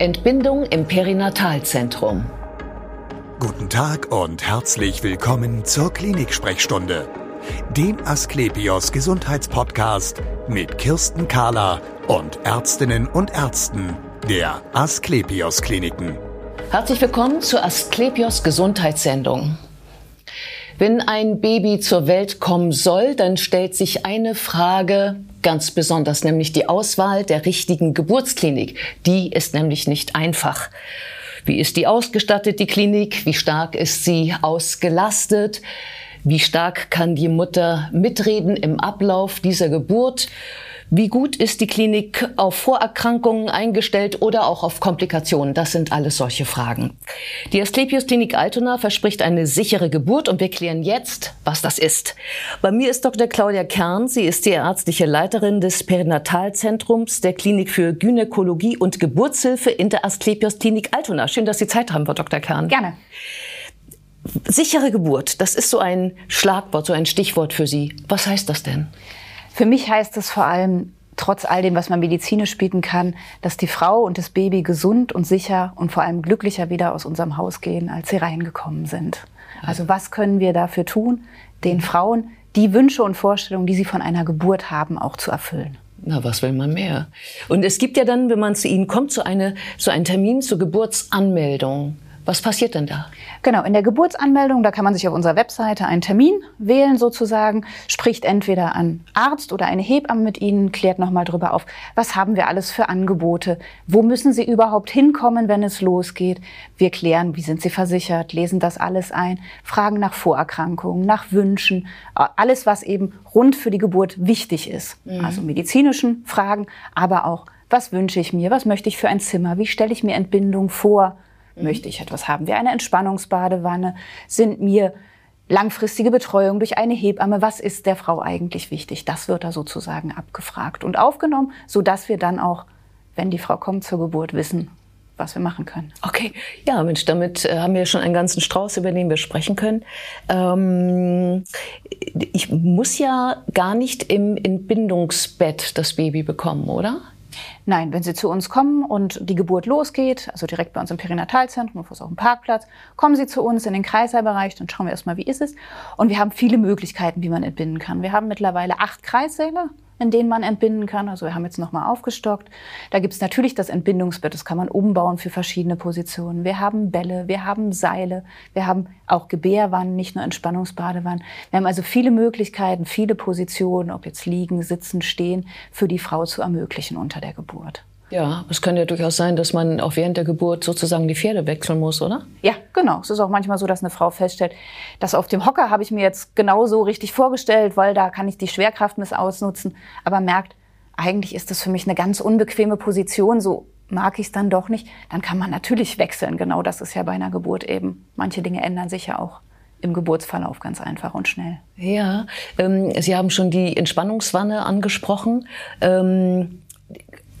Entbindung im Perinatalzentrum. Guten Tag und herzlich willkommen zur Klinik-Sprechstunde, dem Asklepios Gesundheitspodcast mit Kirsten Kahler und Ärztinnen und Ärzten der Asklepios Kliniken. Herzlich willkommen zur Asklepios Gesundheitssendung. Wenn ein Baby zur Welt kommen soll, dann stellt sich eine Frage ganz besonders, nämlich die Auswahl der richtigen Geburtsklinik. Die ist nämlich nicht einfach. Wie ist die ausgestattet, die Klinik? Wie stark ist sie ausgelastet? Wie stark kann die Mutter mitreden im Ablauf dieser Geburt? Wie gut ist die Klinik auf Vorerkrankungen eingestellt oder auch auf Komplikationen? Das sind alles solche Fragen. Die Asklepios Klinik Altona verspricht eine sichere Geburt und wir klären jetzt, was das ist. Bei mir ist Dr. Claudia Kern. Sie ist die ärztliche Leiterin des Perinatalzentrums der Klinik für Gynäkologie und Geburtshilfe in der Asklepios Klinik Altona. Schön, dass Sie Zeit haben, Frau Dr. Kern. Gerne. Sichere Geburt, das ist so ein Schlagwort, so ein Stichwort für Sie. Was heißt das denn? Für mich heißt es vor allem, trotz all dem, was man medizinisch bieten kann, dass die Frau und das Baby gesund und sicher und vor allem glücklicher wieder aus unserem Haus gehen, als sie reingekommen sind. Also was können wir dafür tun, den Frauen die Wünsche und Vorstellungen, die sie von einer Geburt haben, auch zu erfüllen? Na, was will man mehr? Und es gibt ja dann, wenn man zu Ihnen kommt, so, eine, so einen Termin zur Geburtsanmeldung. Was passiert denn da? Genau, in der Geburtsanmeldung, da kann man sich auf unserer Webseite einen Termin wählen sozusagen, spricht entweder ein Arzt oder eine Hebamme mit Ihnen, klärt nochmal drüber auf, was haben wir alles für Angebote, wo müssen Sie überhaupt hinkommen, wenn es losgeht. Wir klären, wie sind Sie versichert, lesen das alles ein, fragen nach Vorerkrankungen, nach Wünschen, alles, was eben rund für die Geburt wichtig ist. Mhm. Also medizinischen Fragen, aber auch, was wünsche ich mir, was möchte ich für ein Zimmer, wie stelle ich mir Entbindung vor, Mhm. Möchte ich etwas haben wie eine Entspannungsbadewanne? Sind mir langfristige Betreuung durch eine Hebamme, was ist der Frau eigentlich wichtig? Das wird da sozusagen abgefragt und aufgenommen, so dass wir dann auch, wenn die Frau kommt zur Geburt, wissen, was wir machen können. Okay, ja, Mensch, damit äh, haben wir schon einen ganzen Strauß, über den wir sprechen können. Ähm, ich muss ja gar nicht im Entbindungsbett das Baby bekommen, oder? Nein, wenn Sie zu uns kommen und die Geburt losgeht, also direkt bei uns im Perinatalzentrum, auf dem Parkplatz, kommen Sie zu uns in den Kreissälebereich, dann schauen wir erstmal, wie ist es. Und wir haben viele Möglichkeiten, wie man entbinden kann. Wir haben mittlerweile acht Kreissäle in denen man entbinden kann. Also wir haben jetzt nochmal aufgestockt. Da gibt es natürlich das Entbindungsbett, das kann man umbauen für verschiedene Positionen. Wir haben Bälle, wir haben Seile, wir haben auch Gebärwannen, nicht nur Entspannungsbadewannen. Wir haben also viele Möglichkeiten, viele Positionen, ob jetzt liegen, sitzen, stehen, für die Frau zu ermöglichen unter der Geburt. Ja, es kann ja durchaus sein, dass man auch während der Geburt sozusagen die Pferde wechseln muss, oder? Ja, genau. Es ist auch manchmal so, dass eine Frau feststellt, dass auf dem Hocker habe ich mir jetzt genauso richtig vorgestellt, weil da kann ich die Schwerkraft miss ausnutzen, aber merkt, eigentlich ist das für mich eine ganz unbequeme Position, so mag ich es dann doch nicht, dann kann man natürlich wechseln. Genau das ist ja bei einer Geburt eben. Manche Dinge ändern sich ja auch im Geburtsverlauf ganz einfach und schnell. Ja, ähm, Sie haben schon die Entspannungswanne angesprochen. Ähm,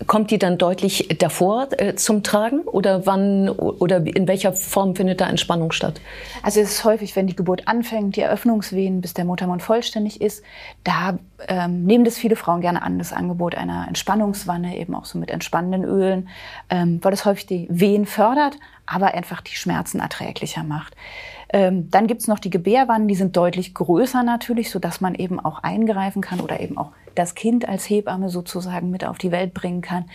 Kommt die dann deutlich davor äh, zum Tragen oder wann oder in welcher Form findet da Entspannung statt? Also es ist häufig, wenn die Geburt anfängt, die Eröffnungswehen, bis der Muttermund vollständig ist, da ähm, nehmen das viele Frauen gerne an, das Angebot einer Entspannungswanne, eben auch so mit entspannenden Ölen, ähm, weil es häufig die Wehen fördert, aber einfach die Schmerzen erträglicher macht. Ähm, dann gibt's noch die Gebärwannen, die sind deutlich größer natürlich, so dass man eben auch eingreifen kann oder eben auch das Kind als Hebamme sozusagen mit auf die Welt bringen kann.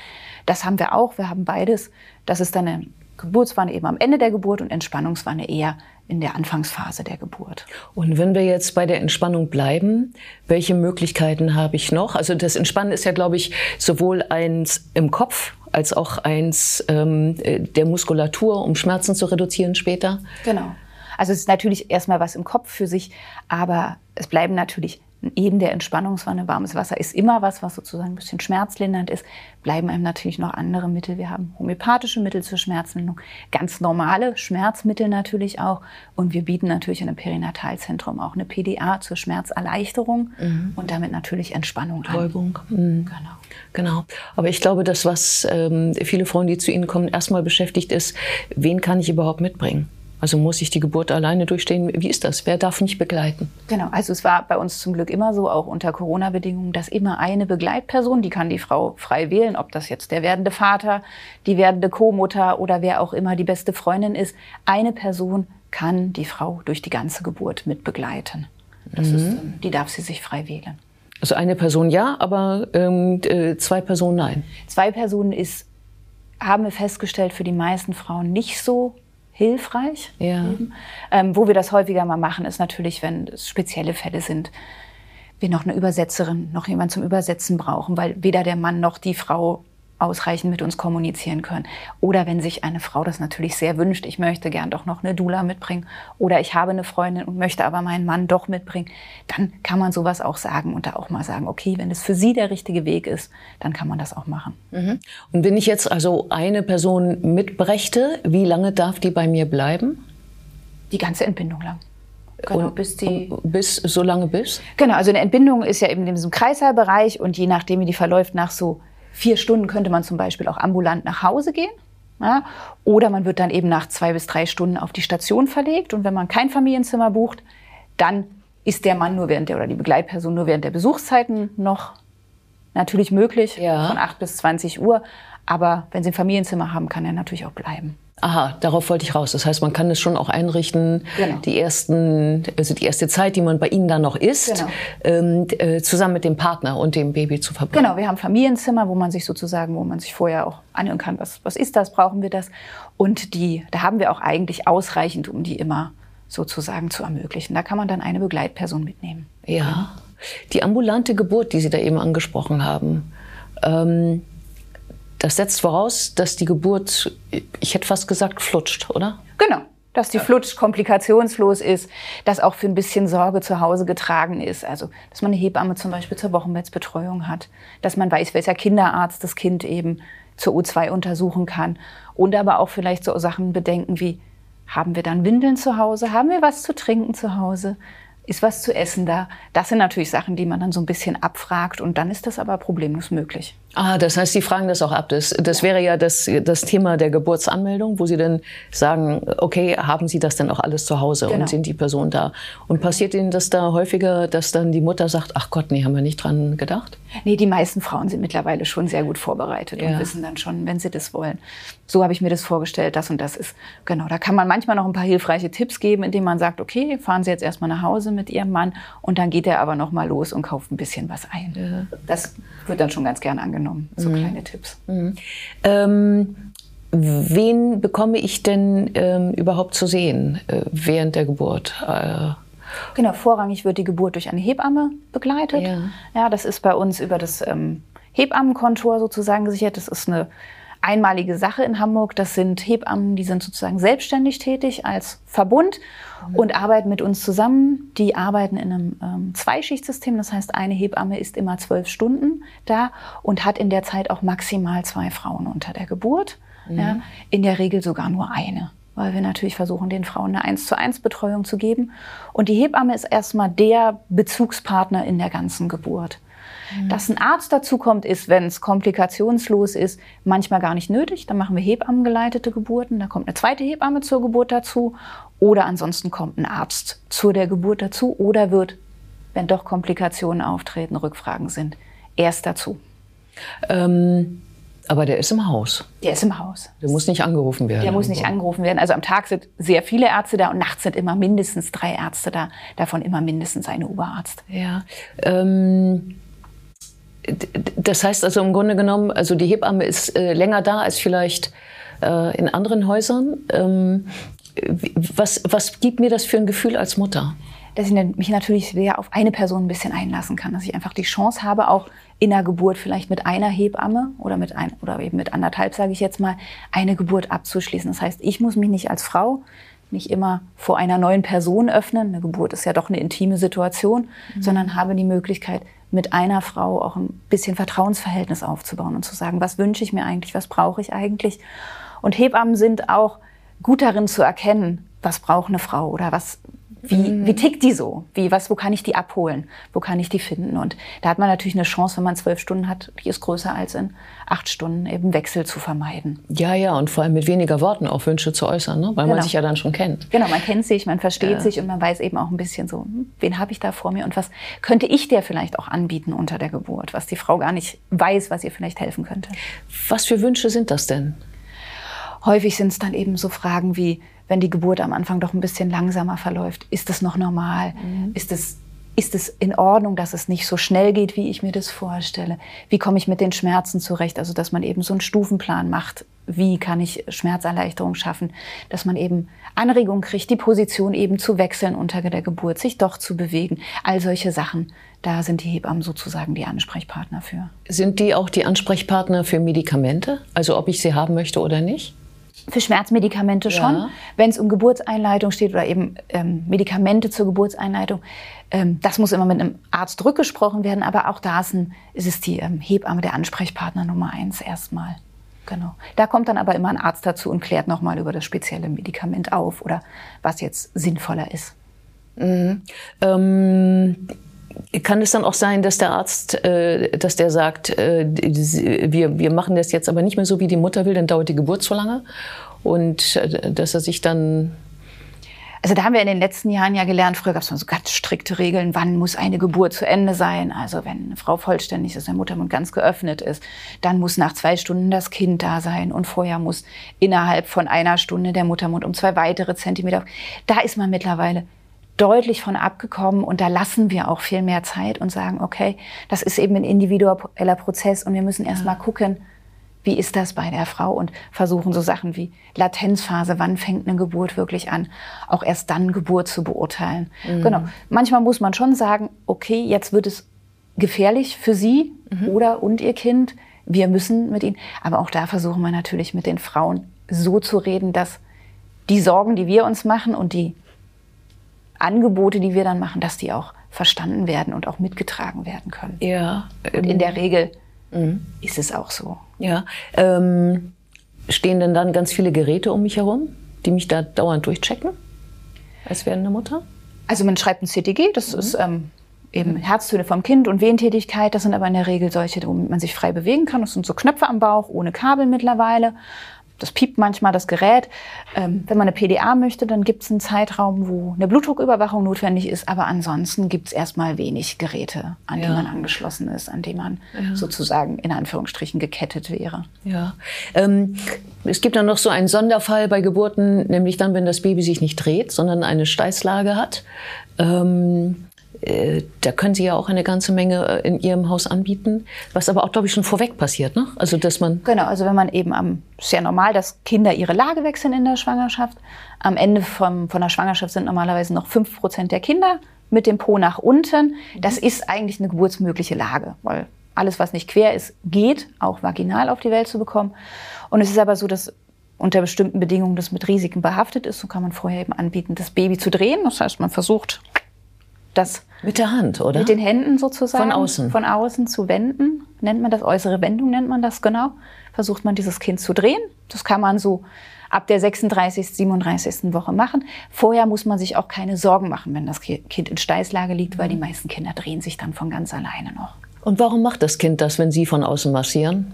Das haben wir auch. Wir haben beides. Das ist dann eine Geburtswanne eben am Ende der Geburt und Entspannungswanne eher in der Anfangsphase der Geburt. Und wenn wir jetzt bei der Entspannung bleiben, welche Möglichkeiten habe ich noch? Also das Entspannen ist ja, glaube ich, sowohl eins im Kopf als auch eins ähm, der Muskulatur, um Schmerzen zu reduzieren später. Genau. Also es ist natürlich erstmal was im Kopf für sich, aber es bleiben natürlich neben der Entspannungswanne, warmes Wasser ist immer was, was sozusagen ein bisschen schmerzlindernd ist, bleiben einem natürlich noch andere Mittel. Wir haben homöopathische Mittel zur Schmerzlinderung, ganz normale Schmerzmittel natürlich auch. Und wir bieten natürlich in einem Perinatalzentrum auch eine PDA zur Schmerzerleichterung mhm. und damit natürlich Entspannung Betäubung. an. Mhm. Genau. Genau. Aber ich glaube, das, was ähm, viele Frauen, die zu Ihnen kommen, erstmal beschäftigt ist, wen kann ich überhaupt mitbringen? Also muss ich die Geburt alleine durchstehen? Wie ist das? Wer darf mich begleiten? Genau, also es war bei uns zum Glück immer so, auch unter Corona-Bedingungen, dass immer eine Begleitperson, die kann die Frau frei wählen, ob das jetzt der werdende Vater, die werdende Co-Mutter oder wer auch immer die beste Freundin ist. Eine Person kann die Frau durch die ganze Geburt mit begleiten. Das mhm. ist, ähm, die darf sie sich frei wählen. Also eine Person ja, aber ähm, äh, zwei Personen nein. Zwei Personen ist, haben wir festgestellt, für die meisten Frauen nicht so hilfreich. Ja. Ähm, wo wir das häufiger mal machen, ist natürlich, wenn es spezielle Fälle sind, wir noch eine Übersetzerin, noch jemand zum Übersetzen brauchen, weil weder der Mann noch die Frau ausreichend mit uns kommunizieren können. Oder wenn sich eine Frau das natürlich sehr wünscht, ich möchte gern doch noch eine Dula mitbringen oder ich habe eine Freundin und möchte aber meinen Mann doch mitbringen, dann kann man sowas auch sagen und da auch mal sagen, okay, wenn es für sie der richtige Weg ist, dann kann man das auch machen. Mhm. Und wenn ich jetzt also eine Person mitbrächte, wie lange darf die bei mir bleiben? Die ganze Entbindung lang. Genau, und, bis die bis so lange bis? Genau, also eine Entbindung ist ja eben in diesem Kreißsaalbereich und je nachdem wie die verläuft nach so vier Stunden könnte man zum Beispiel auch ambulant nach Hause gehen. Ja, oder man wird dann eben nach zwei bis drei Stunden auf die Station verlegt. Und wenn man kein Familienzimmer bucht, dann ist der Mann nur während der oder die Begleitperson nur während der Besuchszeiten noch natürlich möglich, ja. von 8 bis 20 Uhr. Aber wenn Sie ein Familienzimmer haben, kann er natürlich auch bleiben. Aha, darauf wollte ich raus. Das heißt, man kann es schon auch einrichten, genau. die ersten, also die erste Zeit, die man bei Ihnen dann noch ist, genau. ähm, äh, zusammen mit dem Partner und dem Baby zu verbringen. Genau, wir haben Familienzimmer, wo man sich sozusagen, wo man sich vorher auch anhören kann, was, was ist das, brauchen wir das? Und die, da haben wir auch eigentlich ausreichend, um die immer sozusagen zu ermöglichen. Da kann man dann eine Begleitperson mitnehmen. Ja, die ambulante Geburt, die Sie da eben angesprochen haben. Ähm, das setzt voraus, dass die Geburt, ich hätte fast gesagt, flutscht, oder? Genau. Dass die flutscht, komplikationslos ist, dass auch für ein bisschen Sorge zu Hause getragen ist. Also, dass man eine Hebamme zum Beispiel zur Wochenbettsbetreuung hat. Dass man weiß, welcher Kinderarzt das Kind eben zur U2 untersuchen kann. Und aber auch vielleicht so Sachen bedenken wie, haben wir dann Windeln zu Hause? Haben wir was zu trinken zu Hause? Ist was zu essen da? Das sind natürlich Sachen, die man dann so ein bisschen abfragt und dann ist das aber problemlos möglich. Ah, das heißt, Sie fragen das auch ab. Das, das wäre ja das, das Thema der Geburtsanmeldung, wo Sie dann sagen, okay, haben Sie das denn auch alles zu Hause genau. und sind die Person da? Und passiert Ihnen das da häufiger, dass dann die Mutter sagt, ach Gott, nee, haben wir nicht dran gedacht? Nee, die meisten Frauen sind mittlerweile schon sehr gut vorbereitet ja. und wissen dann schon, wenn sie das wollen. So habe ich mir das vorgestellt, das und das ist. Genau, da kann man manchmal noch ein paar hilfreiche Tipps geben, indem man sagt, okay, fahren Sie jetzt erstmal nach Hause mit Ihrem Mann und dann geht er aber noch mal los und kauft ein bisschen was ein. Das wird dann schon ganz gern angenommen, so mhm. kleine Tipps. Mhm. Ähm, wen bekomme ich denn ähm, überhaupt zu sehen äh, während der Geburt? Äh, Genau, vorrangig wird die Geburt durch eine Hebamme begleitet. Ja, ja das ist bei uns über das ähm, Hebammenkontor sozusagen gesichert. Das ist eine einmalige Sache in Hamburg. Das sind Hebammen, die sind sozusagen selbstständig tätig als Verbund mhm. und arbeiten mit uns zusammen. Die arbeiten in einem ähm, Zweischichtsystem. Das heißt, eine Hebamme ist immer zwölf Stunden da und hat in der Zeit auch maximal zwei Frauen unter der Geburt. Mhm. Ja, in der Regel sogar nur eine weil wir natürlich versuchen, den Frauen eine 1 zu 1 Betreuung zu geben. Und die Hebamme ist erstmal der Bezugspartner in der ganzen Geburt. Mhm. Dass ein Arzt dazukommt, ist, wenn es komplikationslos ist, manchmal gar nicht nötig. Dann machen wir hebammengeleitete Geburten. Da kommt eine zweite Hebamme zur Geburt dazu. Oder ansonsten kommt ein Arzt zu der Geburt dazu oder wird, wenn doch Komplikationen auftreten, Rückfragen sind, erst dazu. Ähm aber der ist im Haus. Der ist im Haus. Der muss nicht angerufen werden. Der muss nicht angerufen werden. Also am Tag sind sehr viele Ärzte da und nachts sind immer mindestens drei Ärzte da. Davon immer mindestens ein Oberarzt. Ja. Ähm, das heißt also im Grunde genommen, also die Hebamme ist äh, länger da als vielleicht äh, in anderen Häusern. Ähm, was, was gibt mir das für ein Gefühl als Mutter? Dass ich mich natürlich sehr auf eine Person ein bisschen einlassen kann. Dass ich einfach die Chance habe, auch in der Geburt vielleicht mit einer Hebamme oder mit ein, oder eben mit anderthalb, sage ich jetzt mal, eine Geburt abzuschließen. Das heißt, ich muss mich nicht als Frau nicht immer vor einer neuen Person öffnen. Eine Geburt ist ja doch eine intime Situation, mhm. sondern habe die Möglichkeit, mit einer Frau auch ein bisschen Vertrauensverhältnis aufzubauen und zu sagen, was wünsche ich mir eigentlich, was brauche ich eigentlich. Und Hebammen sind auch gut darin zu erkennen, was braucht eine Frau oder was Wie, mhm. wie tickt die so? Wie, was, wo kann ich die abholen? Wo kann ich die finden? Und da hat man natürlich eine Chance, wenn man zwölf Stunden hat, die ist größer als in acht Stunden, eben Wechsel zu vermeiden. Ja, ja, und vor allem mit weniger Worten auch Wünsche zu äußern, ne? weil genau. man sich ja dann schon kennt. Genau, man kennt sich, man versteht ja. sich und man weiß eben auch ein bisschen so, hm, wen habe ich da vor mir und was könnte ich dir vielleicht auch anbieten unter der Geburt, was die Frau gar nicht weiß, was ihr vielleicht helfen könnte. Was für Wünsche sind das denn? Häufig sind es dann eben so Fragen wie, wenn die Geburt am Anfang doch ein bisschen langsamer verläuft, ist das noch normal? Mhm. Ist es ist es in Ordnung, dass es nicht so schnell geht, wie ich mir das vorstelle? Wie komme ich mit den Schmerzen zurecht? Also, dass man eben so einen Stufenplan macht. Wie kann ich Schmerzerleichterung schaffen? Dass man eben Anregungen kriegt, die Position eben zu wechseln unter der Geburt, sich doch zu bewegen. All solche Sachen. Da sind die Hebammen sozusagen die Ansprechpartner für. Sind die auch die Ansprechpartner für Medikamente? Also, ob ich sie haben möchte oder nicht? Für Schmerzmedikamente schon. Ja. Wenn es um Geburtseinleitung steht oder eben ähm, Medikamente zur Geburtseinleitung, ähm, das muss immer mit einem Arzt rückgesprochen werden. Aber auch da ist, ein, ist es die ähm, Hebamme der Ansprechpartner Nummer eins erstmal. Genau. Da kommt dann aber immer ein Arzt dazu und klärt nochmal über das spezielle Medikament auf oder was jetzt sinnvoller ist. Mhm. Ähm kann es dann auch sein, dass der Arzt, äh, dass der sagt, äh, wir, wir machen das jetzt aber nicht mehr so, wie die Mutter will, dann dauert die Geburt zu lange und äh, dass er sich dann also da haben wir in den letzten Jahren ja gelernt, früher gab es so ganz strikte Regeln, wann muss eine Geburt zu Ende sein. Also wenn eine Frau vollständig ist, der Muttermund ganz geöffnet ist, dann muss nach zwei Stunden das Kind da sein und vorher muss innerhalb von einer Stunde der Muttermund um zwei weitere Zentimeter. Da ist man mittlerweile deutlich von abgekommen und da lassen wir auch viel mehr Zeit und sagen, okay, das ist eben ein individueller Prozess und wir müssen erst mal gucken, wie ist das bei der Frau und versuchen so Sachen wie Latenzphase, wann fängt eine Geburt wirklich an, auch erst dann Geburt zu beurteilen. Mhm. Genau. Manchmal muss man schon sagen, okay, jetzt wird es gefährlich für Sie mhm. oder und Ihr Kind. Wir müssen mit Ihnen, aber auch da versuchen wir natürlich mit den Frauen so zu reden, dass die Sorgen, die wir uns machen und die Angebote, die wir dann machen, dass die auch verstanden werden und auch mitgetragen werden können. Ja. Und in der Regel mhm. ist es auch so. Ja. Ähm, stehen denn dann ganz viele Geräte um mich herum, die mich da dauernd durchchecken als werdende Mutter? Also man schreibt ein CTG, das mhm. ist ähm, eben Herztöne vom Kind und Wehentätigkeit. Das sind aber in der Regel solche, womit man sich frei bewegen kann. Das sind so Knöpfe am Bauch, ohne Kabel mittlerweile das piept manchmal das Gerät. Ähm, wenn man eine PDA möchte, dann gibt es einen Zeitraum, wo eine Blutdrucküberwachung notwendig ist. Aber ansonsten gibt es erstmal wenig Geräte, an ja. die man angeschlossen ist, an die man ja. sozusagen in Anführungsstrichen gekettet wäre. Ja. Ähm, es gibt dann noch so einen Sonderfall bei Geburten, nämlich dann, wenn das Baby sich nicht dreht, sondern eine Steißlage hat. Ähm, äh, da können Sie ja auch eine ganze Menge äh, in Ihrem Haus anbieten, was aber auch, glaube ich, schon vorweg passiert, ne? Also, dass man. Genau, also wenn man eben am, sehr normal, dass Kinder ihre Lage wechseln in der Schwangerschaft. Am Ende vom, von der Schwangerschaft sind normalerweise noch fünf Prozent der Kinder mit dem Po nach unten. Das mhm. ist eigentlich eine geburtsmögliche Lage, weil alles, was nicht quer ist, geht, auch vaginal auf die Welt zu bekommen. Und es ist aber so, dass unter bestimmten Bedingungen das mit Risiken behaftet ist. So kann man vorher eben anbieten, das Baby zu drehen. Das heißt, man versucht das mit der Hand, oder? Mit den Händen sozusagen. Von außen. Von außen zu wenden. Nennt man das, äußere Wendung nennt man das, genau. Versucht man dieses Kind zu drehen. Das kann man so ab der 36., 37. Woche machen. Vorher muss man sich auch keine Sorgen machen, wenn das Kind in Steißlage liegt, weil die mhm. meisten Kinder drehen sich dann von ganz alleine noch. Und warum macht das Kind das, wenn Sie von außen massieren?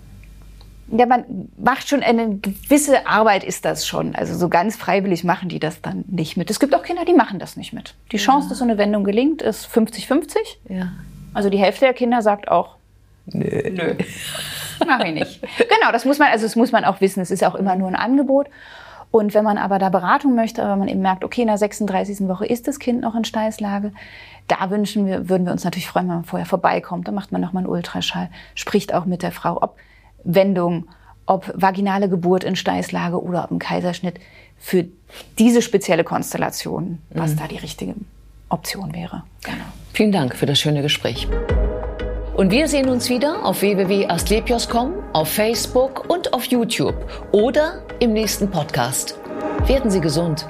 Ja, man macht schon eine gewisse Arbeit ist das schon. Also so ganz freiwillig machen die das dann nicht mit. Es gibt auch Kinder, die machen das nicht mit. Die Chance, ja. dass so eine Wendung gelingt, ist 50-50. Ja. Also die Hälfte der Kinder sagt auch, nö, nö. mach ich nicht. genau, das muss man, also das muss man auch wissen. Es ist auch immer nur ein Angebot. Und wenn man aber da Beratung möchte, aber man eben merkt, okay, in der 36. Woche ist das Kind noch in Steißlage, da wünschen wir, würden wir uns natürlich freuen, wenn man vorher vorbeikommt. Dann macht man nochmal einen Ultraschall, spricht auch mit der Frau, ob Wendung, ob vaginale Geburt in Steißlage oder ob ein Kaiserschnitt für diese spezielle Konstellation, was mhm. da die richtige Option wäre. Genau. Vielen Dank für das schöne Gespräch. Und wir sehen uns wieder auf www.astlepios.com, auf Facebook und auf YouTube oder im nächsten Podcast. Werden Sie gesund.